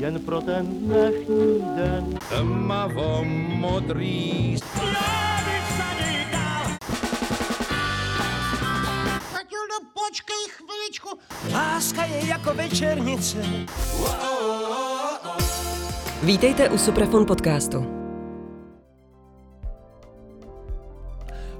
jen pro ten dnešní den. Tmavo modrý Matildo, počkej chviličku. Láska je jako večernice. Vítejte u Suprafon podcastu.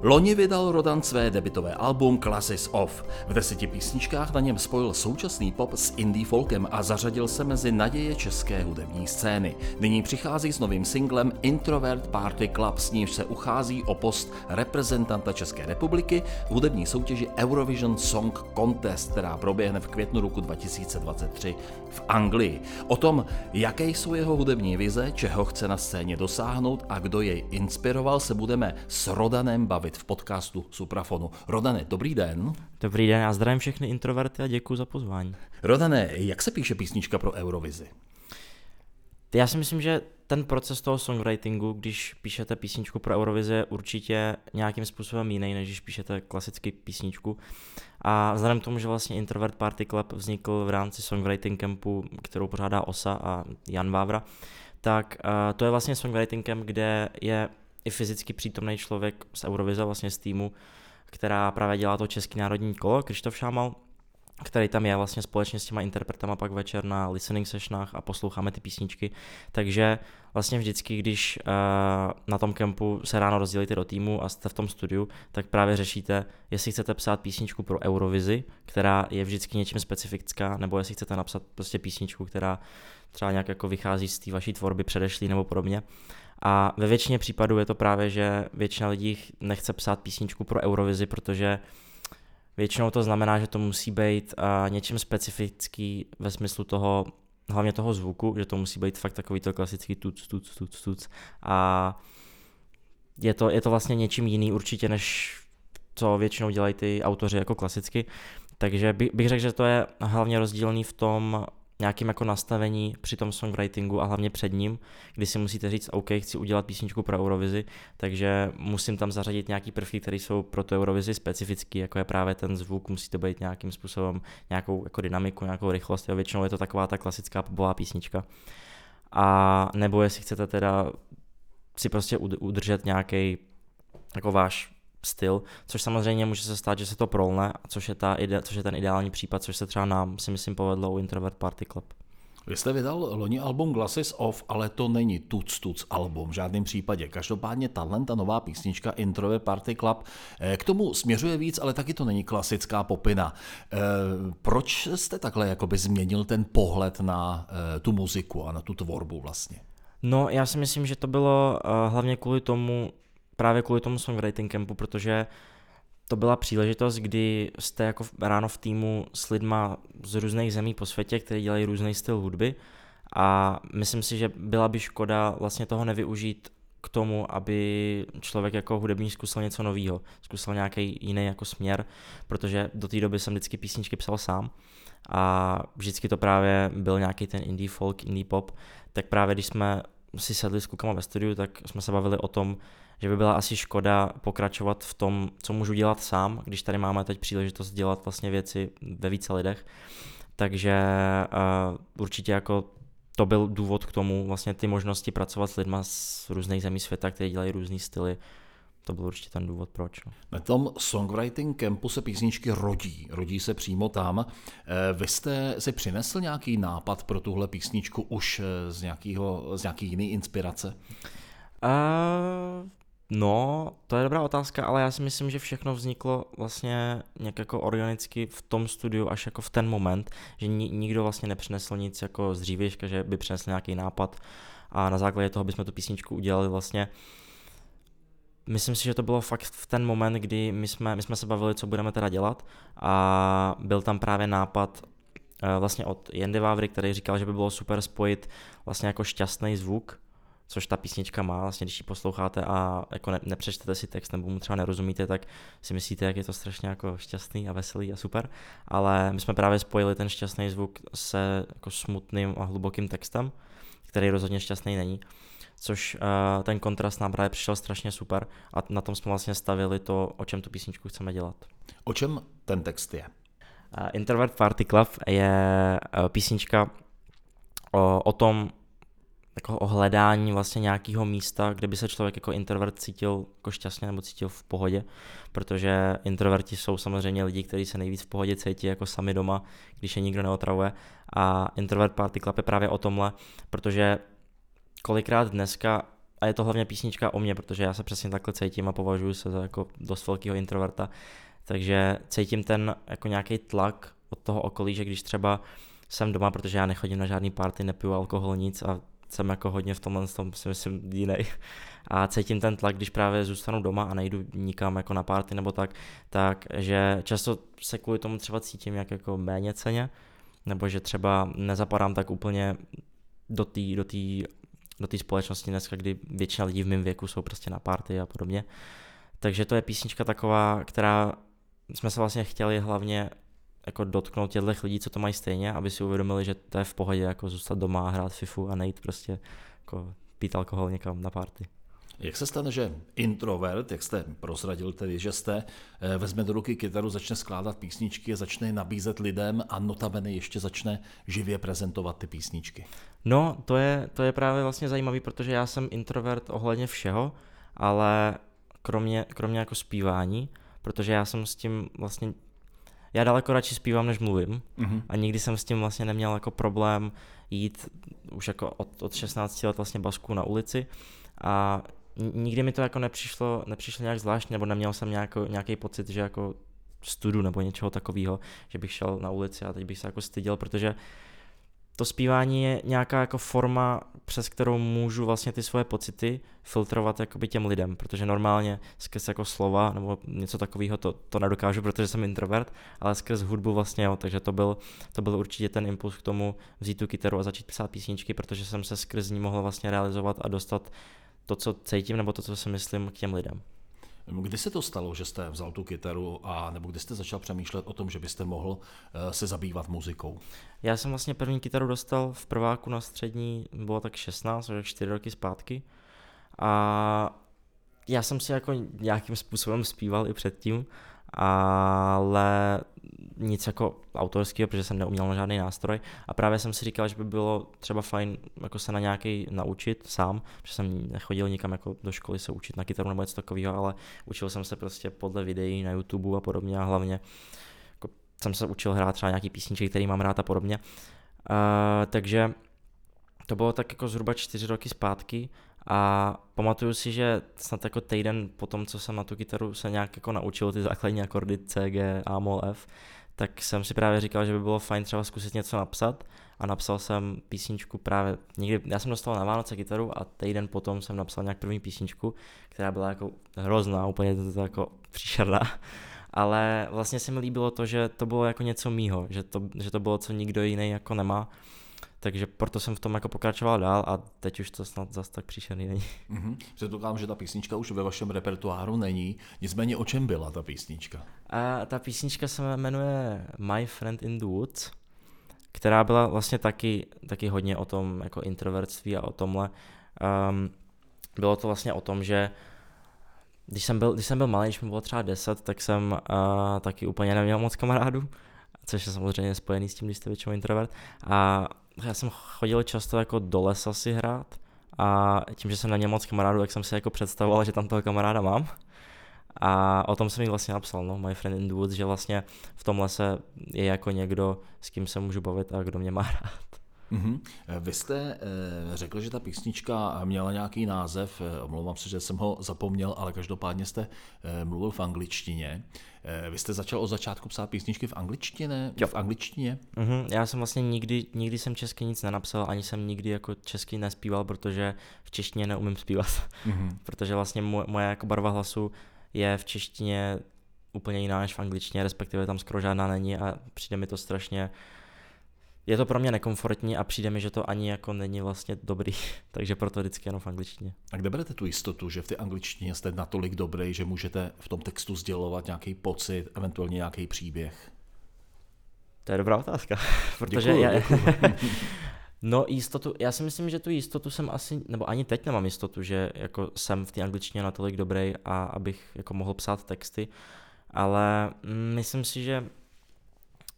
Loni vydal Rodan své debitové album Classes Off. V deseti písničkách na něm spojil současný pop s indie folkem a zařadil se mezi naděje české hudební scény. Nyní přichází s novým singlem Introvert Party Club, s nímž se uchází o post reprezentanta České republiky v hudební soutěži Eurovision Song Contest, která proběhne v květnu roku 2023 v Anglii. O tom, jaké jsou jeho hudební vize, čeho chce na scéně dosáhnout a kdo jej inspiroval, se budeme s Rodanem bavit v podcastu Suprafonu. Rodane, dobrý den. Dobrý den, já zdravím všechny introverty a děkuji za pozvání. Rodane, jak se píše písnička pro Eurovizi? Já si myslím, že ten proces toho songwritingu, když píšete písničku pro Eurovizi, je určitě nějakým způsobem jiný, než když píšete klasický písničku. A vzhledem k tomu, že vlastně Introvert Party Club vznikl v rámci songwriting campu, kterou pořádá OSA a Jan Vávra, tak uh, to je vlastně songwriting camp, kde je i fyzicky přítomný člověk z Eurovize, vlastně z týmu, která právě dělá to Český národní kolo, Krištof Šámal, který tam je vlastně společně s těma interpretama pak večer na listening sessionách a posloucháme ty písničky. Takže vlastně vždycky, když uh, na tom kempu se ráno rozdělíte do týmu a jste v tom studiu, tak právě řešíte, jestli chcete psát písničku pro Eurovizi, která je vždycky něčím specifická, nebo jestli chcete napsat prostě písničku, která třeba nějak jako vychází z té vaší tvorby předešlý nebo podobně. A ve většině případů je to právě, že většina lidí nechce psát písničku pro Eurovizi, protože většinou to znamená, že to musí být uh, něčím specifický ve smyslu toho, hlavně toho zvuku, že to musí být fakt takový to klasický tuc, tuc, tuc, tuc. A je to, je to vlastně něčím jiný určitě, než co většinou dělají ty autoři jako klasicky. Takže bych, bych řekl, že to je hlavně rozdílný v tom, nějakým jako nastavení při tom songwritingu a hlavně před ním, kdy si musíte říct, OK, chci udělat písničku pro Eurovizi, takže musím tam zařadit nějaký prvky, které jsou pro tu Eurovizi specifický, jako je právě ten zvuk, musí to být nějakým způsobem, nějakou jako dynamiku, nějakou rychlost, jo, většinou je to taková ta klasická popová písnička. A nebo jestli chcete teda si prostě udržet nějaký jako váš styl, což samozřejmě může se stát, že se to prolne, což je, ta ide, což je ten ideální případ, což se třeba nám si myslím povedlo u Introvert Party Club. Vy jste vydal loni album Glasses Off, ale to není tuc tuc album v žádném případě. Každopádně talent a nová písnička Introvert Party Club eh, k tomu směřuje víc, ale taky to není klasická popina. Eh, proč jste takhle jakoby změnil ten pohled na eh, tu muziku a na tu tvorbu vlastně? No, já si myslím, že to bylo hlavně kvůli tomu, právě kvůli tomu songwriting campu, protože to byla příležitost, kdy jste jako ráno v týmu s lidma z různých zemí po světě, kteří dělají různý styl hudby. A myslím si, že byla by škoda vlastně toho nevyužít k tomu, aby člověk jako hudební zkusil něco nového, zkusil nějaký jiný jako směr, protože do té doby jsem vždycky písničky psal sám. A vždycky to právě byl nějaký ten indie folk, indie pop, tak právě když jsme si sedli s klukama ve studiu, tak jsme se bavili o tom, že by byla asi škoda pokračovat v tom, co můžu dělat sám, když tady máme teď příležitost dělat vlastně věci ve více lidech. Takže uh, určitě jako to byl důvod k tomu, vlastně ty možnosti pracovat s lidma z různých zemí světa, kteří dělají různý styly, to byl určitě ten důvod, proč. No. Na tom songwriting campu se písničky rodí, rodí se přímo tam. Eh, vy jste si přinesl nějaký nápad pro tuhle písničku už eh, z, nějakého, z nějaký jiný inspirace? Uh, No, to je dobrá otázka, ale já si myslím, že všechno vzniklo vlastně nějak jako organicky v tom studiu až jako v ten moment, že ni- nikdo vlastně nepřinesl nic jako z dřívějška, že by přinesl nějaký nápad a na základě toho bychom tu písničku udělali vlastně. Myslím si, že to bylo fakt v ten moment, kdy my jsme, my jsme se bavili, co budeme teda dělat a byl tam právě nápad uh, vlastně od Jendy Vávry, který říkal, že by bylo super spojit vlastně jako šťastný zvuk což ta písnička má, vlastně když ji posloucháte a jako ne, nepřečtete si text nebo mu třeba nerozumíte, tak si myslíte, jak je to strašně jako šťastný a veselý a super, ale my jsme právě spojili ten šťastný zvuk se jako smutným a hlubokým textem, který rozhodně šťastný není, což uh, ten kontrast nám právě přišel strašně super a na tom jsme vlastně stavili to, o čem tu písničku chceme dělat. O čem ten text je? Uh, Introvert Party Club je uh, písnička o, o tom, jako o hledání vlastně nějakého místa, kde by se člověk jako introvert cítil jako šťastně nebo cítil v pohodě, protože introverti jsou samozřejmě lidi, kteří se nejvíc v pohodě cítí jako sami doma, když je nikdo neotravuje. A introvert party club je právě o tomhle, protože kolikrát dneska a je to hlavně písnička o mě, protože já se přesně takhle cítím a považuji se za jako dost velkého introverta, takže cítím ten jako nějaký tlak od toho okolí, že když třeba jsem doma, protože já nechodím na žádný party, nepiju alkohol, nic a jsem jako hodně v tomhle tom si myslím jiný. A cítím ten tlak, když právě zůstanu doma a nejdu nikam jako na party nebo tak, tak že často se kvůli tomu třeba cítím jak jako méně ceně, nebo že třeba nezapadám tak úplně do té do tý, do tý společnosti dneska, kdy většina lidí v mém věku jsou prostě na party a podobně. Takže to je písnička taková, která jsme se vlastně chtěli hlavně jako dotknout těchto lidí, co to mají stejně, aby si uvědomili, že to je v pohodě jako zůstat doma, hrát FIFU a nejít prostě jako pít alkohol někam na party. Jak se stane, že introvert, jak jste prozradil tedy, že jste, eh, vezme do ruky kytaru, začne skládat písničky, začne nabízet lidem a notabene ještě začne živě prezentovat ty písničky? No, to je, to je právě vlastně zajímavý, protože já jsem introvert ohledně všeho, ale kromě, kromě jako zpívání, protože já jsem s tím vlastně já daleko radši zpívám, než mluvím mm-hmm. a nikdy jsem s tím vlastně neměl jako problém jít už jako od, od 16 let vlastně basku na ulici a nikdy mi to jako nepřišlo, nepřišlo nějak zvláštně, nebo neměl jsem nějako, nějaký pocit, že jako studu nebo něčeho takového, že bych šel na ulici a teď bych se jako styděl, protože to zpívání je nějaká jako forma, přes kterou můžu vlastně ty svoje pocity filtrovat jakoby těm lidem, protože normálně skrz jako slova nebo něco takového to, to nedokážu, protože jsem introvert, ale skrz hudbu vlastně jo, takže to byl, to byl určitě ten impuls k tomu vzít tu kytaru a začít psát písničky, protože jsem se skrz ní mohl vlastně realizovat a dostat to, co cítím nebo to, co si myslím k těm lidem. Kdy se to stalo, že jste vzal tu kytaru a nebo kdy jste začal přemýšlet o tom, že byste mohl eh, se zabývat muzikou? Já jsem vlastně první kytaru dostal v prváku na střední, bylo tak 16, takže 4 roky zpátky. A já jsem si jako nějakým způsobem zpíval i předtím, ale nic jako autorského, protože jsem neuměl žádný nástroj a právě jsem si říkal, že by bylo třeba fajn jako se na nějaký naučit sám, protože jsem nechodil nikam jako do školy se učit na kytaru nebo něco takového, ale učil jsem se prostě podle videí na YouTube a podobně a hlavně jako jsem se učil hrát třeba nějaký písničky, který mám rád a podobně. Uh, takže to bylo tak jako zhruba čtyři roky zpátky a pamatuju si, že snad jako týden po tom, co jsem na tu kytaru se nějak jako naučil ty základní akordy C, G, A, Mol, F, tak jsem si právě říkal, že by bylo fajn třeba zkusit něco napsat. A napsal jsem písničku právě někdy, já jsem dostal na Vánoce kytaru a týden potom jsem napsal nějak první písničku, která byla jako hrozná, úplně to, to jako příšerná, ale vlastně se mi líbilo to, že to bylo jako něco mýho, že to, že to bylo, co nikdo jiný jako nemá takže proto jsem v tom jako pokračoval dál a teď už to snad zas tak příšerný není. Mm-hmm. Předpokládám, že ta písnička už ve vašem repertoáru není, nicméně o čem byla ta písnička? A ta písnička se jmenuje My Friend in the Woods, která byla vlastně taky, taky hodně o tom jako introvertství a o tomhle. Um, bylo to vlastně o tom, že když jsem byl, když jsem byl malý, když mi bylo třeba 10, tak jsem uh, taky úplně neměl moc kamarádů, což je samozřejmě spojený s tím, když jste většinou introvert. A já jsem chodil často jako do lesa si hrát a tím, že jsem neměl moc kamarádů, tak jsem si jako představoval, že tam toho kamaráda mám. A o tom jsem mi vlastně napsal, no, My Friend in the Woods, že vlastně v tom lese je jako někdo, s kým se můžu bavit a kdo mě má rád. Mm-hmm. Vy jste e, řekl, že ta písnička měla nějaký název, e, omlouvám se, že jsem ho zapomněl, ale každopádně jste mluvil v angličtině. Vy jste začal od začátku psát písničky v angličtině? Jo. V angličtině? Mm-hmm. Já jsem vlastně nikdy, nikdy jsem česky nic nenapsal, ani jsem nikdy jako česky nespíval, protože v češtině neumím zpívat. Mm-hmm. protože vlastně moje, moje jako barva hlasu je v češtině úplně jiná než v angličtině, respektive tam skoro žádná není a přijde mi to strašně je to pro mě nekomfortní a přijde mi, že to ani jako není vlastně dobrý, takže proto vždycky jenom v angličtině. A kde berete tu jistotu, že v té angličtině jste natolik dobrý, že můžete v tom textu sdělovat nějaký pocit, eventuálně nějaký příběh? To je dobrá otázka, protože děkuju, já, děkuju. No jistotu, já si myslím, že tu jistotu jsem asi, nebo ani teď nemám jistotu, že jako jsem v té angličtině natolik dobrý a abych jako mohl psát texty, ale myslím si, že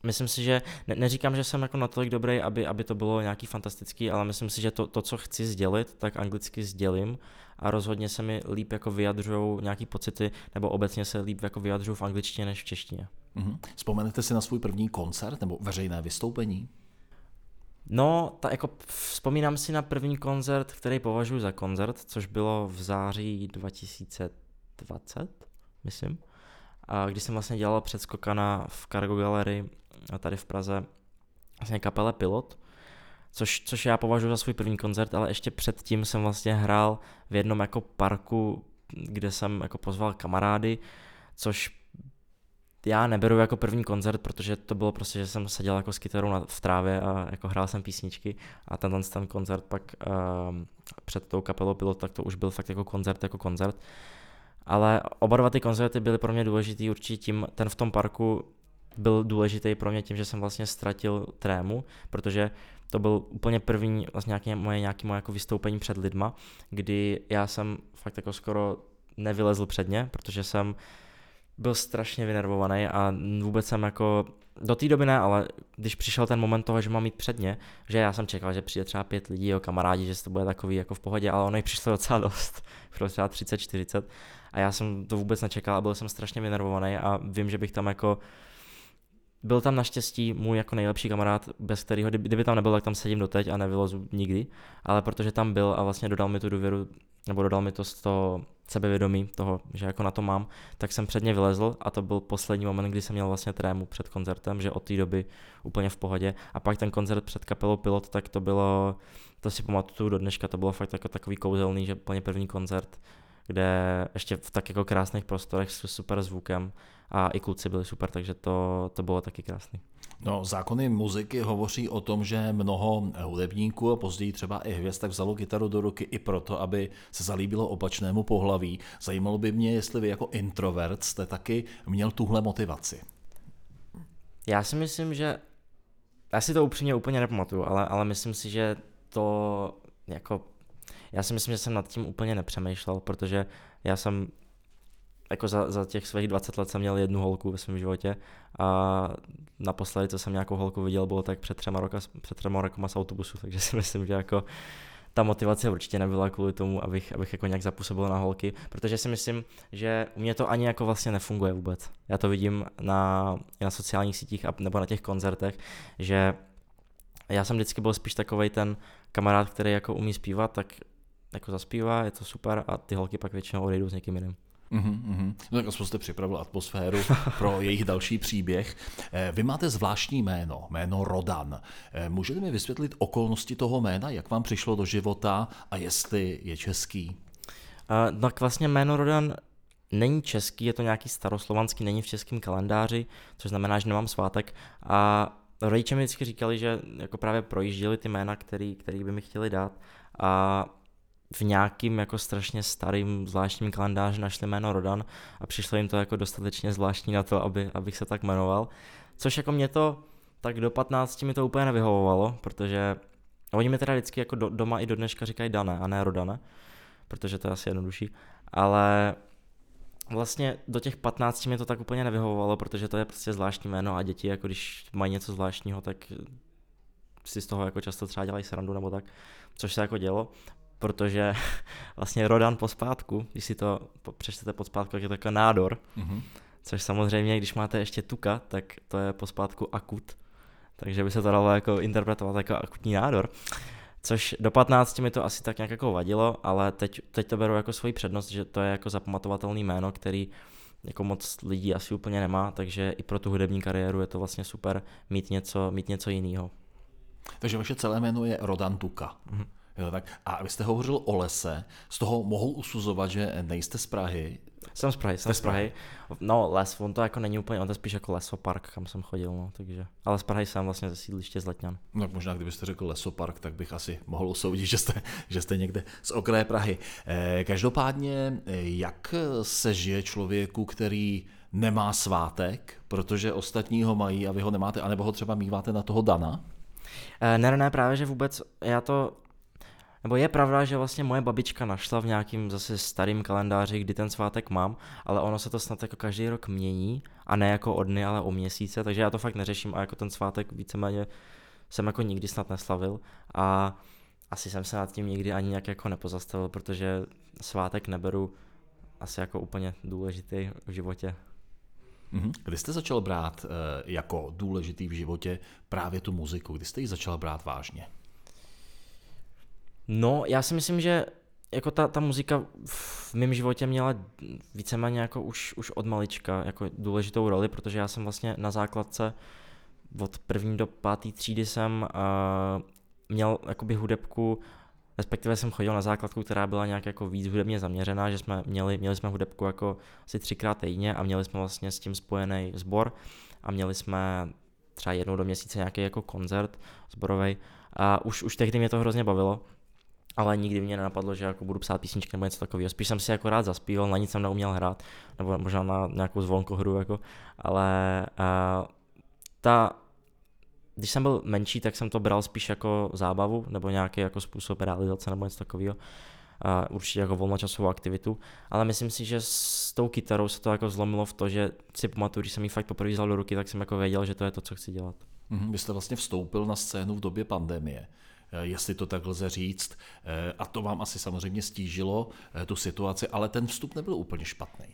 myslím si, že ne, neříkám, že jsem jako natolik dobrý, aby, aby to bylo nějaký fantastický, ale myslím si, že to, to, co chci sdělit, tak anglicky sdělím a rozhodně se mi líp jako vyjadřují nějaký pocity, nebo obecně se líp jako vyjadřují v angličtině než v češtině. Mhm. Vzpomenete si na svůj první koncert nebo veřejné vystoupení? No, ta, jako vzpomínám si na první koncert, který považuji za koncert, což bylo v září 2020, myslím. A když jsem vlastně dělal předskokana v Cargo Gallery tady v Praze vlastně kapele Pilot, což, což já považuji za svůj první koncert, ale ještě předtím jsem vlastně hrál v jednom jako parku, kde jsem jako pozval kamarády, což já neberu jako první koncert, protože to bylo prostě, že jsem seděl jako s kytarou na, v trávě a jako hrál jsem písničky a tenhle ten koncert pak uh, před tou kapelou Pilot, tak to už byl fakt jako koncert, jako koncert. Ale oba dva ty koncerty byly pro mě důležitý určitě tím, ten v tom parku byl důležitý pro mě tím, že jsem vlastně ztratil trému, protože to byl úplně první vlastně nějaké moje, nějaké moje jako vystoupení před lidma, kdy já jsem fakt jako skoro nevylezl předně, protože jsem byl strašně vynervovaný a vůbec jsem jako, do té doby ne, ale když přišel ten moment toho, že mám mít předně, že já jsem čekal, že přijde třeba pět lidí, jo, kamarádi, že to bude takový jako v pohodě, ale ono jich přišlo docela dost, přišlo třeba 30-40 a já jsem to vůbec nečekal a byl jsem strašně vynervovaný a vím, že bych tam jako byl tam naštěstí můj jako nejlepší kamarád, bez kterého, kdyby tam nebyl, tak tam sedím doteď a nevylozu nikdy, ale protože tam byl a vlastně dodal mi tu důvěru, nebo dodal mi to z toho sebevědomí toho, že jako na to mám, tak jsem předně vylezl a to byl poslední moment, kdy jsem měl vlastně trému před koncertem, že od té doby úplně v pohodě. A pak ten koncert před kapelou Pilot, tak to bylo, to si pamatuju do dneška, to bylo fakt jako takový kouzelný, že úplně první koncert, kde ještě v tak jako krásných prostorech s super zvukem a i kluci byli super, takže to, to bylo taky krásný. No, zákony muziky hovoří o tom, že mnoho hudebníků a později třeba i hvězd tak vzalo kytaru do ruky i proto, aby se zalíbilo opačnému pohlaví. Zajímalo by mě, jestli vy jako introvert jste taky měl tuhle motivaci. Já si myslím, že já si to upřímně úplně nepamatuju, ale, ale myslím si, že to jako já si myslím, že jsem nad tím úplně nepřemýšlel, protože já jsem jako za, za těch svých 20 let jsem měl jednu holku ve svém životě a naposledy, co jsem nějakou holku viděl, bylo tak před třema, roka, před třema rokama z autobusu, takže si myslím, že jako ta motivace určitě nebyla kvůli tomu, abych, abych jako nějak zapůsobil na holky, protože si myslím, že u mě to ani jako vlastně nefunguje vůbec. Já to vidím na, na sociálních sítích a, nebo na těch koncertech, že já jsem vždycky byl spíš takovej ten kamarád, který jako umí zpívat, tak jako zaspívá, je to super a ty holky pak většinou odejdou s někým jiným. Mm-hmm. No tak aspoň jste připravil atmosféru pro jejich další příběh. Eh, vy máte zvláštní jméno, jméno Rodan. Eh, můžete mi vysvětlit okolnosti toho jména, jak vám přišlo do života a jestli je český? Uh, tak vlastně jméno Rodan není český, je to nějaký staroslovanský, není v českém kalendáři, což znamená, že nemám svátek a rodiče mi vždycky říkali, že jako právě projížděli ty jména, který, který by mi chtěli dát a v nějakým jako strašně starým zvláštním kalendáři našli jméno Rodan a přišlo jim to jako dostatečně zvláštní na to, aby, abych se tak jmenoval. Což jako mě to tak do 15 mi to úplně nevyhovovalo, protože oni mi teda vždycky jako do, doma i do dneška říkají Dané a ne Rodane, protože to je asi jednodušší, ale vlastně do těch 15 mi to tak úplně nevyhovovalo, protože to je prostě zvláštní jméno a děti, jako když mají něco zvláštního, tak si z toho jako často třeba dělají srandu nebo tak, což se jako dělo protože vlastně Rodan pospátku, když si to přečtete pospátku, tak je to jako nádor, mm-hmm. což samozřejmě, když máte ještě tuka, tak to je pospátku akut, takže by se to dalo jako interpretovat jako akutní nádor. Což do 15 mi to asi tak nějak jako vadilo, ale teď, teď to beru jako svoji přednost, že to je jako zapamatovatelný jméno, který jako moc lidí asi úplně nemá, takže i pro tu hudební kariéru je to vlastně super mít něco, mít něco jiného. Takže vaše celé jméno je Rodan Tuka. Mm-hmm. Jo, tak. A vy jste hovořil o lese, z toho mohou usuzovat, že nejste z Prahy. Jsem z Prahy, jsem z Prahy. No les, on to jako není úplně, on to je spíš jako lesopark, kam jsem chodil, no, takže. Ale z Prahy jsem vlastně ze sídliště z Letňan. No tak možná, kdybyste řekl lesopark, tak bych asi mohl usoudit, že jste, že jste někde z okraje Prahy. Eh, každopádně, eh, jak se žije člověku, který nemá svátek, protože ostatní ho mají a vy ho nemáte, anebo ho třeba míváte na toho Dana? Eh, ne, ne, právě, že vůbec já to nebo je pravda, že vlastně moje babička našla v nějakým zase starým kalendáři, kdy ten svátek mám, ale ono se to snad jako každý rok mění a ne jako o dny, ale o měsíce, takže já to fakt neřeším a jako ten svátek víceméně jsem jako nikdy snad neslavil a asi jsem se nad tím nikdy ani nějak jako nepozastavil, protože svátek neberu asi jako úplně důležitý v životě. Mhm. Kdy jste začal brát eh, jako důležitý v životě právě tu muziku? Kdy jste ji začal brát vážně? No, já si myslím, že jako ta, ta muzika v mém životě měla víceméně jako už, už od malička jako důležitou roli, protože já jsem vlastně na základce od první do páté třídy jsem uh, měl jakoby hudebku, respektive jsem chodil na základku, která byla nějak jako víc hudebně zaměřená, že jsme měli, měli jsme hudebku jako asi třikrát týdně a měli jsme vlastně s tím spojený sbor a měli jsme třeba jednou do měsíce nějaký jako koncert zborový a už, už tehdy mě to hrozně bavilo, ale nikdy mě nenapadlo, že jako budu psát písničky nebo něco takového. Spíš jsem si jako rád zaspíval, na nic jsem neuměl hrát, nebo možná na nějakou zvonkohru, jako, ale uh, ta, když jsem byl menší, tak jsem to bral spíš jako zábavu, nebo nějaký jako způsob realizace, nebo něco takového. Uh, určitě jako volnočasovou aktivitu, ale myslím si, že s tou kytarou se to jako zlomilo v to, že si pamatuju, když jsem ji fakt poprvé vzal do ruky, tak jsem jako věděl, že to je to, co chci dělat. Mhm, vy jste vlastně vstoupil na scénu v době pandemie. Eh, jestli to tak lze říct. Eh, a to vám asi samozřejmě stížilo eh, tu situaci, ale ten vstup nebyl úplně špatný.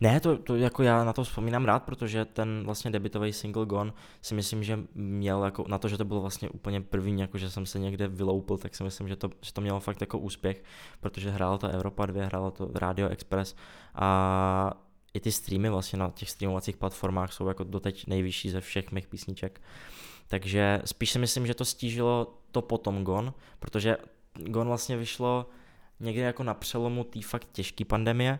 Ne, to, to jako já na to vzpomínám rád, protože ten vlastně debitový single Gone si myslím, že měl jako na to, že to bylo vlastně úplně první, jako že jsem se někde vyloupil, tak si myslím, že to, že to mělo fakt jako úspěch, protože hrálo to Evropa 2, hrálo to Radio Express a i ty streamy vlastně na těch streamovacích platformách jsou jako doteď nejvyšší ze všech mých písniček. Takže spíš si myslím, že to stížilo to potom Gon, protože Gon vlastně vyšlo někde jako na přelomu té fakt těžké pandemie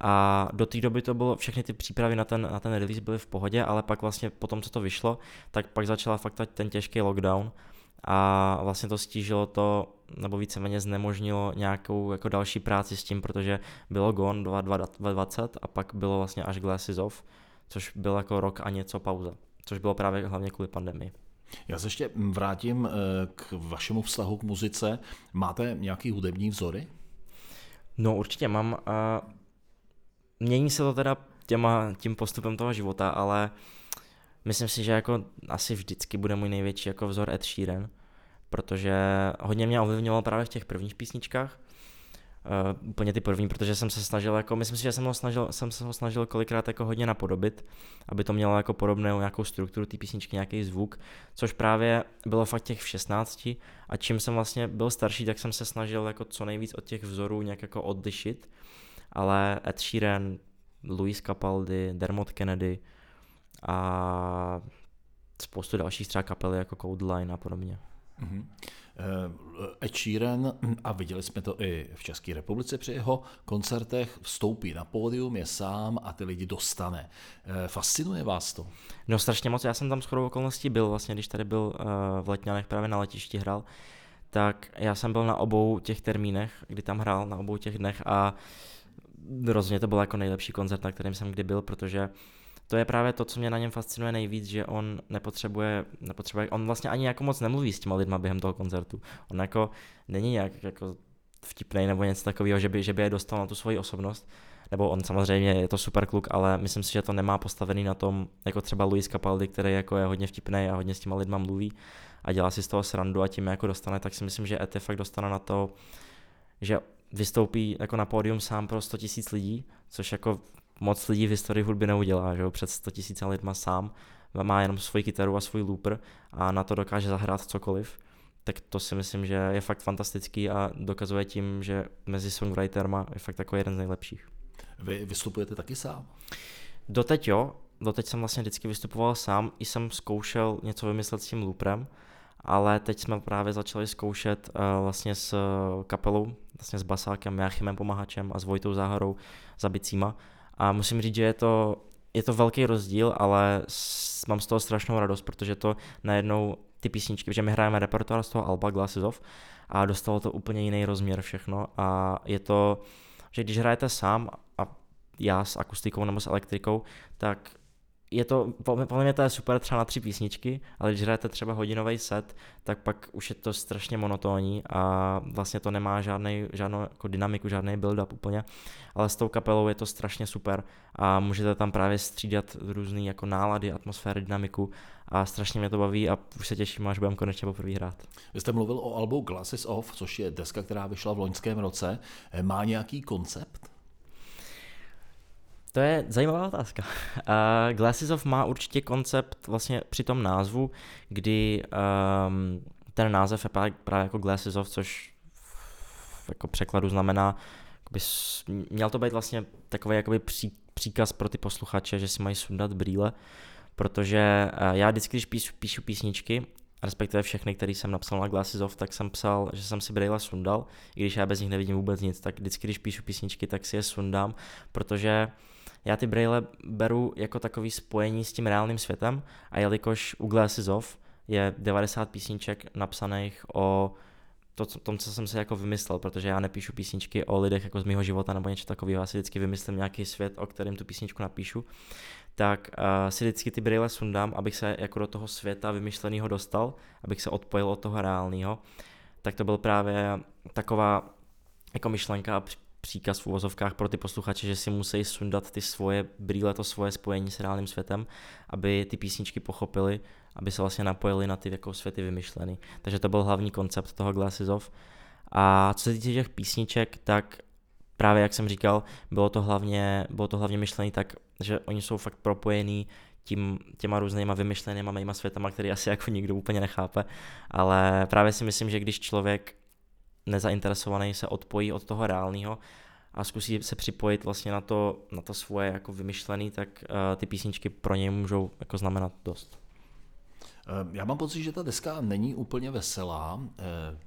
a do té doby to bylo, všechny ty přípravy na ten, na ten release byly v pohodě, ale pak vlastně po tom, co to vyšlo, tak pak začala fakt ten těžký lockdown a vlastně to stížilo to, nebo víceméně znemožnilo nějakou jako další práci s tím, protože bylo Gone 2020 a pak bylo vlastně až Glasses Off, což byl jako rok a něco pauza, což bylo právě hlavně kvůli pandemii. Já se ještě vrátím eh, k vašemu vztahu k muzice. Máte nějaký hudební vzory? No určitě mám. A mění se to teda těma, tím postupem toho života, ale myslím si, že jako asi vždycky bude můj největší jako vzor Ed Sheeran, protože hodně mě ovlivňoval právě v těch prvních písničkách, uh, úplně ty první, protože jsem se snažil, jako, myslím si, že jsem, ho snažil, jsem se ho snažil kolikrát jako hodně napodobit, aby to mělo jako podobnou nějakou strukturu té písničky, nějaký zvuk, což právě bylo fakt těch v 16 a čím jsem vlastně byl starší, tak jsem se snažil jako co nejvíc od těch vzorů nějak jako odlišit, ale Ed Sheeran, Louis Capaldi, Dermot Kennedy a spoustu dalších třeba kapely jako Codeline a podobně. Mm-hmm. Ed Sheeran, a viděli jsme to i v České republice při jeho koncertech, vstoupí na pódium, je sám a ty lidi dostane. Eh, fascinuje vás to? No strašně moc, já jsem tam shodou okolností byl, vlastně když tady byl eh, v Letňanech právě na letišti hrál, tak já jsem byl na obou těch termínech, kdy tam hrál, na obou těch dnech a rozhodně to byl jako nejlepší koncert, na kterém jsem kdy byl, protože to je právě to, co mě na něm fascinuje nejvíc, že on nepotřebuje, nepotřebuje, on vlastně ani jako moc nemluví s těma lidma během toho koncertu. On jako není nějak jako vtipný nebo něco takového, že by, že by je dostal na tu svoji osobnost. Nebo on samozřejmě je to super kluk, ale myslím si, že to nemá postavený na tom, jako třeba Luis Capaldi, který jako je hodně vtipný a hodně s těma lidma mluví a dělá si z toho srandu a tím jako dostane, tak si myslím, že Ete fakt dostane na to, že vystoupí jako na pódium sám pro 100 000 lidí, což jako moc lidí v historii hudby neudělá, že jo, před 100 000 lidma sám, má jenom svoji kytaru a svůj looper a na to dokáže zahrát cokoliv, tak to si myslím, že je fakt fantastický a dokazuje tím, že mezi songwriterma je fakt jako jeden z nejlepších. Vy vystupujete taky sám? Doteď jo, doteď jsem vlastně vždycky vystupoval sám, i jsem zkoušel něco vymyslet s tím looprem, ale teď jsme právě začali zkoušet uh, vlastně s kapelou, vlastně s basákem, Jachimem Pomahačem a s Vojtou Záhorou za bicíma a musím říct, že je to, je to velký rozdíl, ale s, mám z toho strašnou radost, protože to najednou ty písničky, že my hrajeme repertoár z toho Alba Glasses Off a dostalo to úplně jiný rozměr všechno. A je to, že když hrajete sám a já s akustikou nebo s elektrikou, tak je to, podle mě to je super třeba na tři písničky, ale když hrajete třeba hodinový set, tak pak už je to strašně monotónní a vlastně to nemá žádný, žádnou jako dynamiku, žádný build-up úplně, ale s tou kapelou je to strašně super a můžete tam právě střídat různé jako nálady, atmosféry, dynamiku a strašně mě to baví a už se těším, až budeme konečně poprvé hrát. Vy jste mluvil o albu Glasses Off, což je deska, která vyšla v loňském roce. Má nějaký koncept? To je zajímavá otázka. Uh, Glasses of má určitě koncept vlastně při tom názvu, kdy um, ten název je právě, právě jako Glasses of, což v jako překladu znamená, jakoby, měl to být vlastně takový jakoby pří, příkaz pro ty posluchače, že si mají sundat brýle, protože uh, já vždycky, když píšu, píšu písničky, respektive všechny, které jsem napsal na Glasses Off, tak jsem psal, že jsem si brýle sundal, i když já bez nich nevidím vůbec nic, tak vždycky, když píšu písničky, tak si je sundám, protože já ty braille beru jako takový spojení s tím reálným světem a jelikož u Glasses Off je 90 písniček napsaných o to, tom, co jsem si jako vymyslel, protože já nepíšu písničky o lidech jako z mého života nebo něco takového, já si vždycky vymyslím nějaký svět, o kterém tu písničku napíšu, tak uh, si vždycky ty brýle sundám, abych se jako do toho světa vymyšleného dostal, abych se odpojil od toho reálného. Tak to byl právě taková jako myšlenka a příkaz v uvozovkách pro ty posluchače, že si musí sundat ty svoje brýle, to svoje spojení s reálným světem, aby ty písničky pochopili, aby se vlastně napojili na ty jako světy vymyšlený. Takže to byl hlavní koncept toho Glasses Off. A co se týče těch písniček, tak právě jak jsem říkal, bylo to hlavně, bylo to hlavně myšlený tak, že oni jsou fakt propojený tím, těma různýma vymyšlenýma mýma světama, který asi jako nikdo úplně nechápe, ale právě si myslím, že když člověk nezainteresovaný se odpojí od toho reálného a zkusí se připojit vlastně na to, na to svoje jako vymyšlený, tak uh, ty písničky pro něj můžou jako znamenat dost. Eh, já mám pocit, že ta deska není úplně veselá. Eh,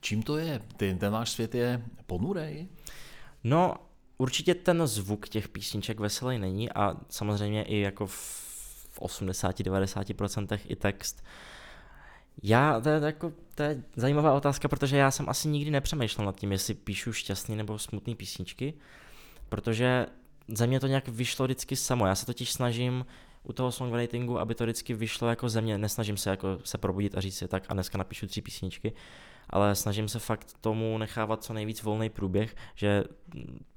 čím to je? Ten, ten váš svět je ponurej? No, určitě ten zvuk těch písniček veselý není a samozřejmě i jako v 80-90% i text. Já, to je, jako, to je zajímavá otázka, protože já jsem asi nikdy nepřemýšlel nad tím, jestli píšu šťastný nebo smutný písničky, protože ze mě to nějak vyšlo vždycky samo. Já se totiž snažím u toho songwritingu, aby to vždycky vyšlo jako ze mě. Nesnažím se jako se probudit a říct si tak a dneska napíšu tři písničky, ale snažím se fakt tomu nechávat co nejvíc volný průběh, že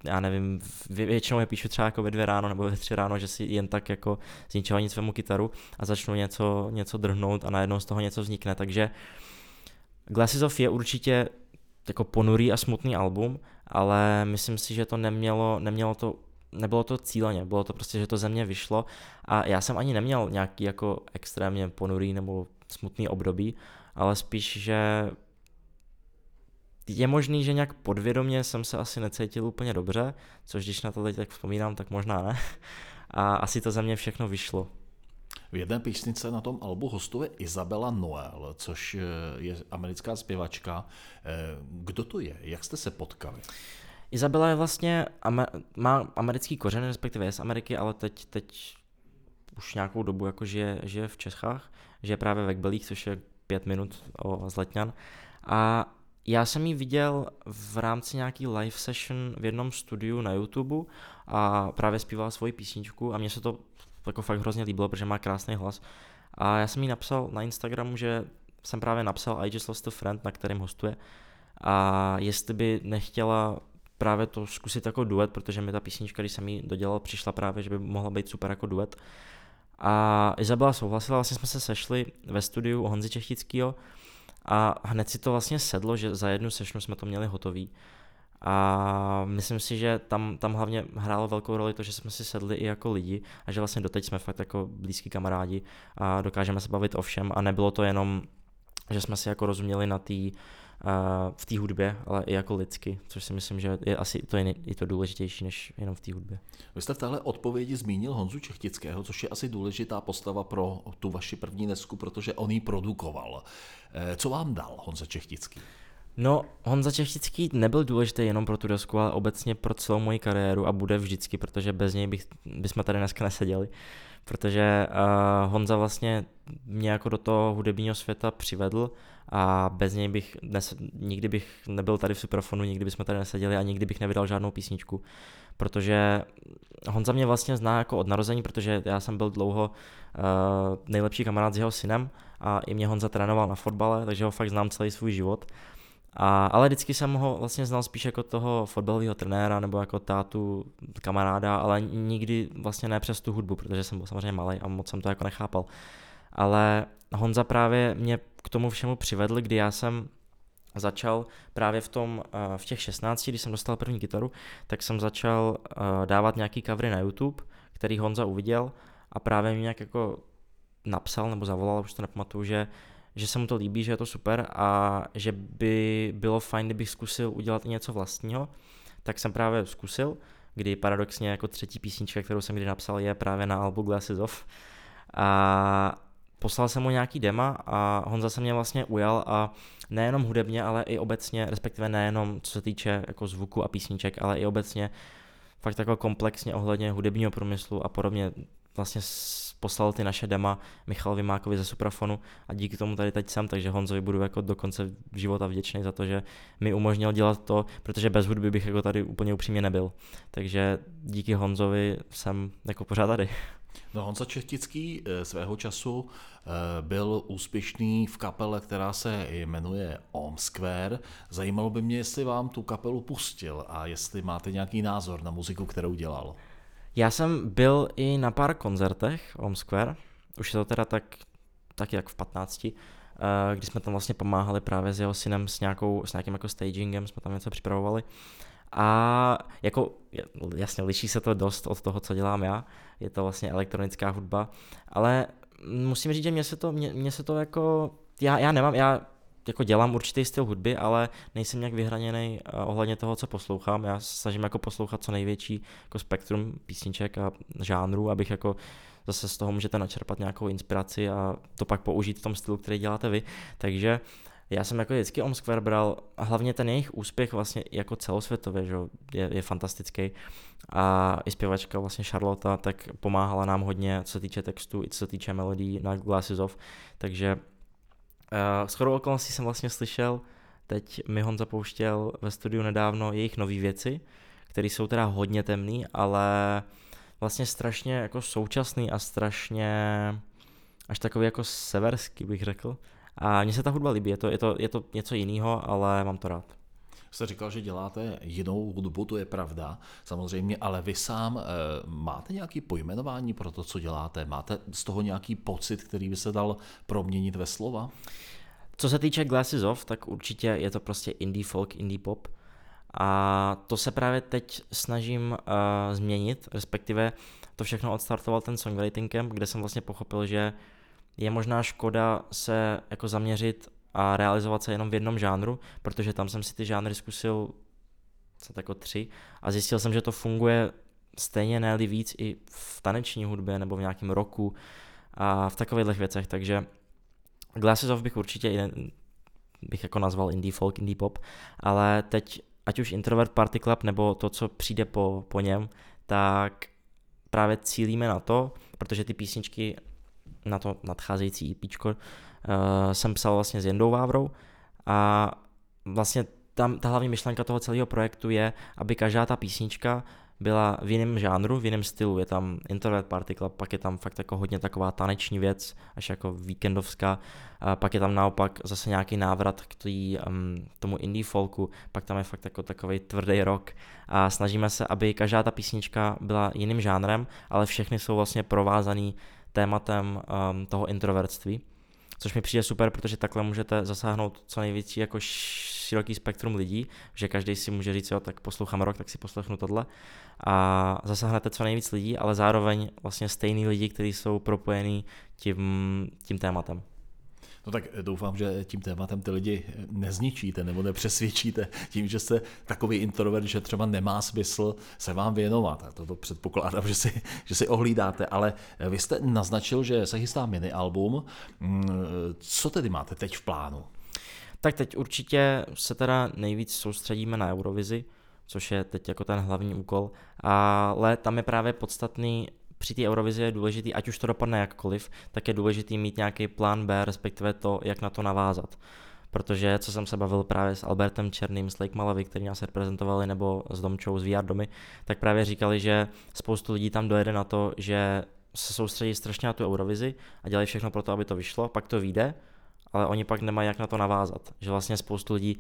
já nevím, většinou je píšu třeba jako ve dvě ráno nebo ve tři ráno, že si jen tak jako z nic vemu kytaru a začnu něco, něco drhnout a najednou z toho něco vznikne, takže Glasses of je určitě jako ponurý a smutný album, ale myslím si, že to nemělo, nemělo to nebylo to cíleně, bylo to prostě, že to ze mě vyšlo a já jsem ani neměl nějaký jako extrémně ponurý nebo smutný období, ale spíš, že je možný, že nějak podvědomě jsem se asi necítil úplně dobře, což když na to teď tak vzpomínám, tak možná ne. A asi to za mě všechno vyšlo. V jedné písnice na tom albu hostuje Isabela Noel, což eh, je americká zpěvačka. Eh, kdo to je? Jak jste se potkali? Izabela je vlastně, má americký kořen, respektive je z Ameriky, ale teď, teď už nějakou dobu jako žije, žije v Čechách, žije právě ve Kbelích, což je pět minut z Letňan. A já jsem ji viděl v rámci nějaký live session v jednom studiu na YouTube a právě zpívala svoji písničku a mně se to jako fakt hrozně líbilo, protože má krásný hlas. A já jsem jí napsal na Instagramu, že jsem právě napsal I just lost a friend, na kterém hostuje. A jestli by nechtěla právě to zkusit jako duet, protože mi ta písnička, když jsem ji dodělal, přišla právě, že by mohla být super jako duet. A Izabela souhlasila, vlastně jsme se sešli ve studiu Honzi Čechtickýho a hned si to vlastně sedlo, že za jednu sešnu jsme to měli hotový. A myslím si, že tam, tam hlavně hrálo velkou roli to, že jsme si sedli i jako lidi a že vlastně doteď jsme fakt jako blízký kamarádi a dokážeme se bavit o všem a nebylo to jenom, že jsme si jako rozuměli na té v té hudbě, ale i jako lidsky, což si myslím, že je asi to, je, je to důležitější než jenom v té hudbě. Vy jste v téhle odpovědi zmínil Honzu Čechtického, což je asi důležitá postava pro tu vaši první desku, protože on ji produkoval. Eh, co vám dal Honza Čechtický? No, Honza Čechtický nebyl důležitý jenom pro tu desku, ale obecně pro celou moji kariéru a bude vždycky, protože bez něj bych, bychom tady dneska neseděli. Protože uh, Honza vlastně mě jako do toho hudebního světa přivedl a bez něj bych dnes, nikdy bych nebyl tady v Superfonu, nikdy bychom tady neseděli a nikdy bych nevydal žádnou písničku, protože Honza mě vlastně zná jako od narození, protože já jsem byl dlouho uh, nejlepší kamarád s jeho synem a i mě Honza trénoval na fotbale, takže ho fakt znám celý svůj život. A, ale vždycky jsem ho vlastně znal spíš jako toho fotbalového trenéra nebo jako tátu, kamaráda, ale nikdy vlastně ne přes tu hudbu, protože jsem byl samozřejmě malý a moc jsem to jako nechápal. Ale Honza právě mě k tomu všemu přivedl, kdy já jsem začal právě v tom, eh, v těch 16, když jsem dostal první kytaru, tak jsem začal eh, dávat nějaký covery na YouTube, který Honza uviděl a právě mě nějak jako napsal nebo zavolal, už to nepamatuju, že že se mu to líbí, že je to super a že by bylo fajn, kdybych zkusil udělat i něco vlastního, tak jsem právě zkusil, kdy paradoxně jako třetí písnička, kterou jsem kdy napsal, je právě na albu Glasses Off. A poslal jsem mu nějaký dema a Honza se mě vlastně ujal a nejenom hudebně, ale i obecně, respektive nejenom co se týče jako zvuku a písniček, ale i obecně fakt takhle komplexně ohledně hudebního průmyslu a podobně vlastně poslal ty naše dema Michal Vymákovi ze Suprafonu a díky tomu tady teď jsem, takže Honzovi budu jako do konce života vděčný za to, že mi umožnil dělat to, protože bez hudby bych jako tady úplně upřímně nebyl. Takže díky Honzovi jsem jako pořád tady. No Honza Čechtický eh, svého času byl úspěšný v kapele, která se jmenuje Om Square. Zajímalo by mě, jestli vám tu kapelu pustil a jestli máte nějaký názor na muziku, kterou dělal. Já jsem byl i na pár koncertech Om Square, už je to teda tak, tak jak v 15, eh, kdy jsme tam vlastně pomáhali právě s jeho synem s, nějakou, s nějakým jako stagingem, jsme tam něco připravovali. A jako jasně liší se to dost od toho, co dělám já, je to vlastně elektronická hudba, ale musím říct, že mě se to, mě, mě se to jako, já, já nemám, já jako dělám určitý styl hudby, ale nejsem nějak vyhraněný uh, ohledně toho, co poslouchám. Já snažím jako poslouchat co největší jako spektrum písniček a žánrů, abych jako zase z toho můžete načerpat nějakou inspiraci a to pak použít v tom stylu, který děláte vy. Takže já jsem jako vždycky Om Square bral a hlavně ten jejich úspěch vlastně jako celosvětově, že je, je fantastický. A i zpěvačka vlastně Charlotte tak pomáhala nám hodně, co se týče textu i co se týče melodí na Glasses Off, takže Uh, s chodou okolností jsem vlastně slyšel, teď mi Honza pouštěl ve studiu nedávno jejich nové věci, které jsou teda hodně temný, ale vlastně strašně jako současný a strašně až takový jako severský bych řekl. A mně se ta hudba líbí, je to, je to, je to něco jiného, ale mám to rád jste říkal, že děláte jinou hudbu, to je pravda, samozřejmě, ale vy sám e, máte nějaký pojmenování pro to, co děláte? Máte z toho nějaký pocit, který by se dal proměnit ve slova? Co se týče Glasses Off, tak určitě je to prostě indie folk, indie pop. A to se právě teď snažím uh, změnit, respektive to všechno odstartoval ten songwriting camp, kde jsem vlastně pochopil, že je možná škoda se jako zaměřit a realizovat se jenom v jednom žánru, protože tam jsem si ty žánry zkusil co jako tři a zjistil jsem, že to funguje stejně ne víc i v taneční hudbě nebo v nějakém roku a v takových věcech, takže Glasses Off bych určitě bych jako nazval indie folk, indie pop, ale teď ať už Introvert Party Club nebo to, co přijde po, po něm, tak právě cílíme na to, protože ty písničky na to nadcházející EPčko uh, jsem psal vlastně s Jendou Vávrou a vlastně tam ta hlavní myšlenka toho celého projektu je, aby každá ta písnička byla v jiném žánru, v jiném stylu. Je tam Internet Party Club, pak je tam fakt jako hodně taková taneční věc, až jako víkendovská. A pak je tam naopak zase nějaký návrat k tý, um, tomu indie folku, pak tam je fakt jako takový tvrdý rock. A snažíme se, aby každá ta písnička byla jiným žánrem, ale všechny jsou vlastně provázaný tématem um, toho introvertství což mi přijde super, protože takhle můžete zasáhnout co největší jako široký spektrum lidí, že každý si může říct, jo, tak poslouchám rok, tak si poslechnu tohle a zasáhnete co nejvíc lidí, ale zároveň vlastně stejný lidi, kteří jsou propojení tím, tím tématem. No tak doufám, že tím tématem ty lidi nezničíte nebo nepřesvědčíte tím, že jste takový introvert, že třeba nemá smysl se vám věnovat. A toto předpokládám, že si, že si ohlídáte, ale vy jste naznačil, že se chystá mini album. Mm, co tedy máte teď v plánu? Tak teď určitě se teda nejvíc soustředíme na Eurovizi, což je teď jako ten hlavní úkol, ale tam je právě podstatný při té Eurovizi je důležitý, ať už to dopadne jakkoliv, tak je důležitý mít nějaký plán B, respektive to, jak na to navázat. protože co jsem se bavil právě s Albertem Černým z Lake Malavy, který nás reprezentovali, nebo s Domčou z VR Domy, tak právě říkali, že spoustu lidí tam dojede na to, že se soustředí strašně na tu Eurovizi a dělají všechno pro to, aby to vyšlo, pak to vyjde, ale oni pak nemají jak na to navázat. Že vlastně spoustu lidí,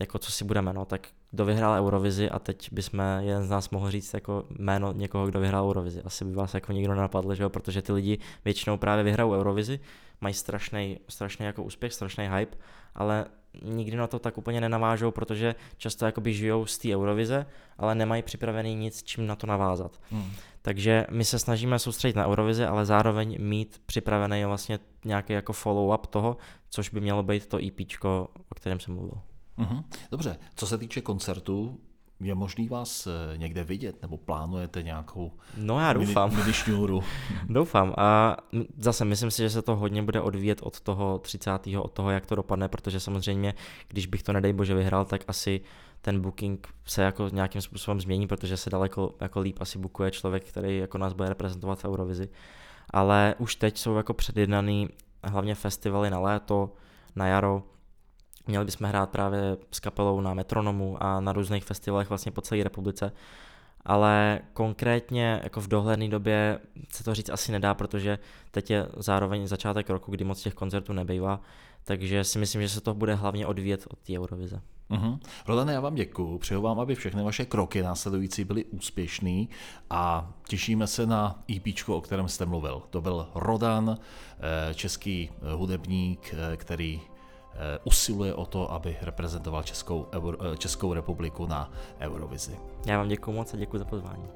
jako co si budeme, no, tak kdo vyhrál Eurovizi a teď bychom jeden z nás mohl říct jako jméno někoho, kdo vyhrál Eurovizi. Asi by vás jako nikdo nenapadl, že jo, protože ty lidi většinou právě vyhrajou Eurovizi, mají strašný, strašný jako úspěch, strašný hype, ale nikdy na to tak úplně nenavážou, protože často jakoby žijou z té Eurovize, ale nemají připravený nic, čím na to navázat. Hmm. Takže my se snažíme soustředit na Eurovizi, ale zároveň mít připravený vlastně nějaký jako follow-up toho, což by mělo být to EP, o kterém jsem mluvil. Mm-hmm. Dobře, co se týče koncertu, je možný vás eh, někde vidět, nebo plánujete nějakou No já doufám. Mini, mini doufám a zase myslím si, že se to hodně bude odvíjet od toho 30. od toho, jak to dopadne, protože samozřejmě, když bych to nedej bože vyhrál, tak asi ten booking se jako nějakým způsobem změní, protože se daleko jako líp asi bookuje člověk, který jako nás bude reprezentovat v Eurovizi. Ale už teď jsou jako předjednaný hlavně festivaly na léto, na jaro, Měli bychom hrát právě s kapelou na Metronomu a na různých festivalech vlastně po celé republice. Ale konkrétně jako v dohledné době se to říct asi nedá, protože teď je zároveň začátek roku, kdy moc těch koncertů nebývá, takže si myslím, že se to bude hlavně odvíjet od té Eurovize. Rodane, já vám děkuji. Přeju vám, aby všechny vaše kroky následující byly úspěšný a těšíme se na EP, o kterém jste mluvil. To byl Rodan, eh, český hudebník, eh, který usiluje o to, aby reprezentoval Českou, Českou republiku na Eurovizi. Já vám děkuji moc a děkuji za pozvání.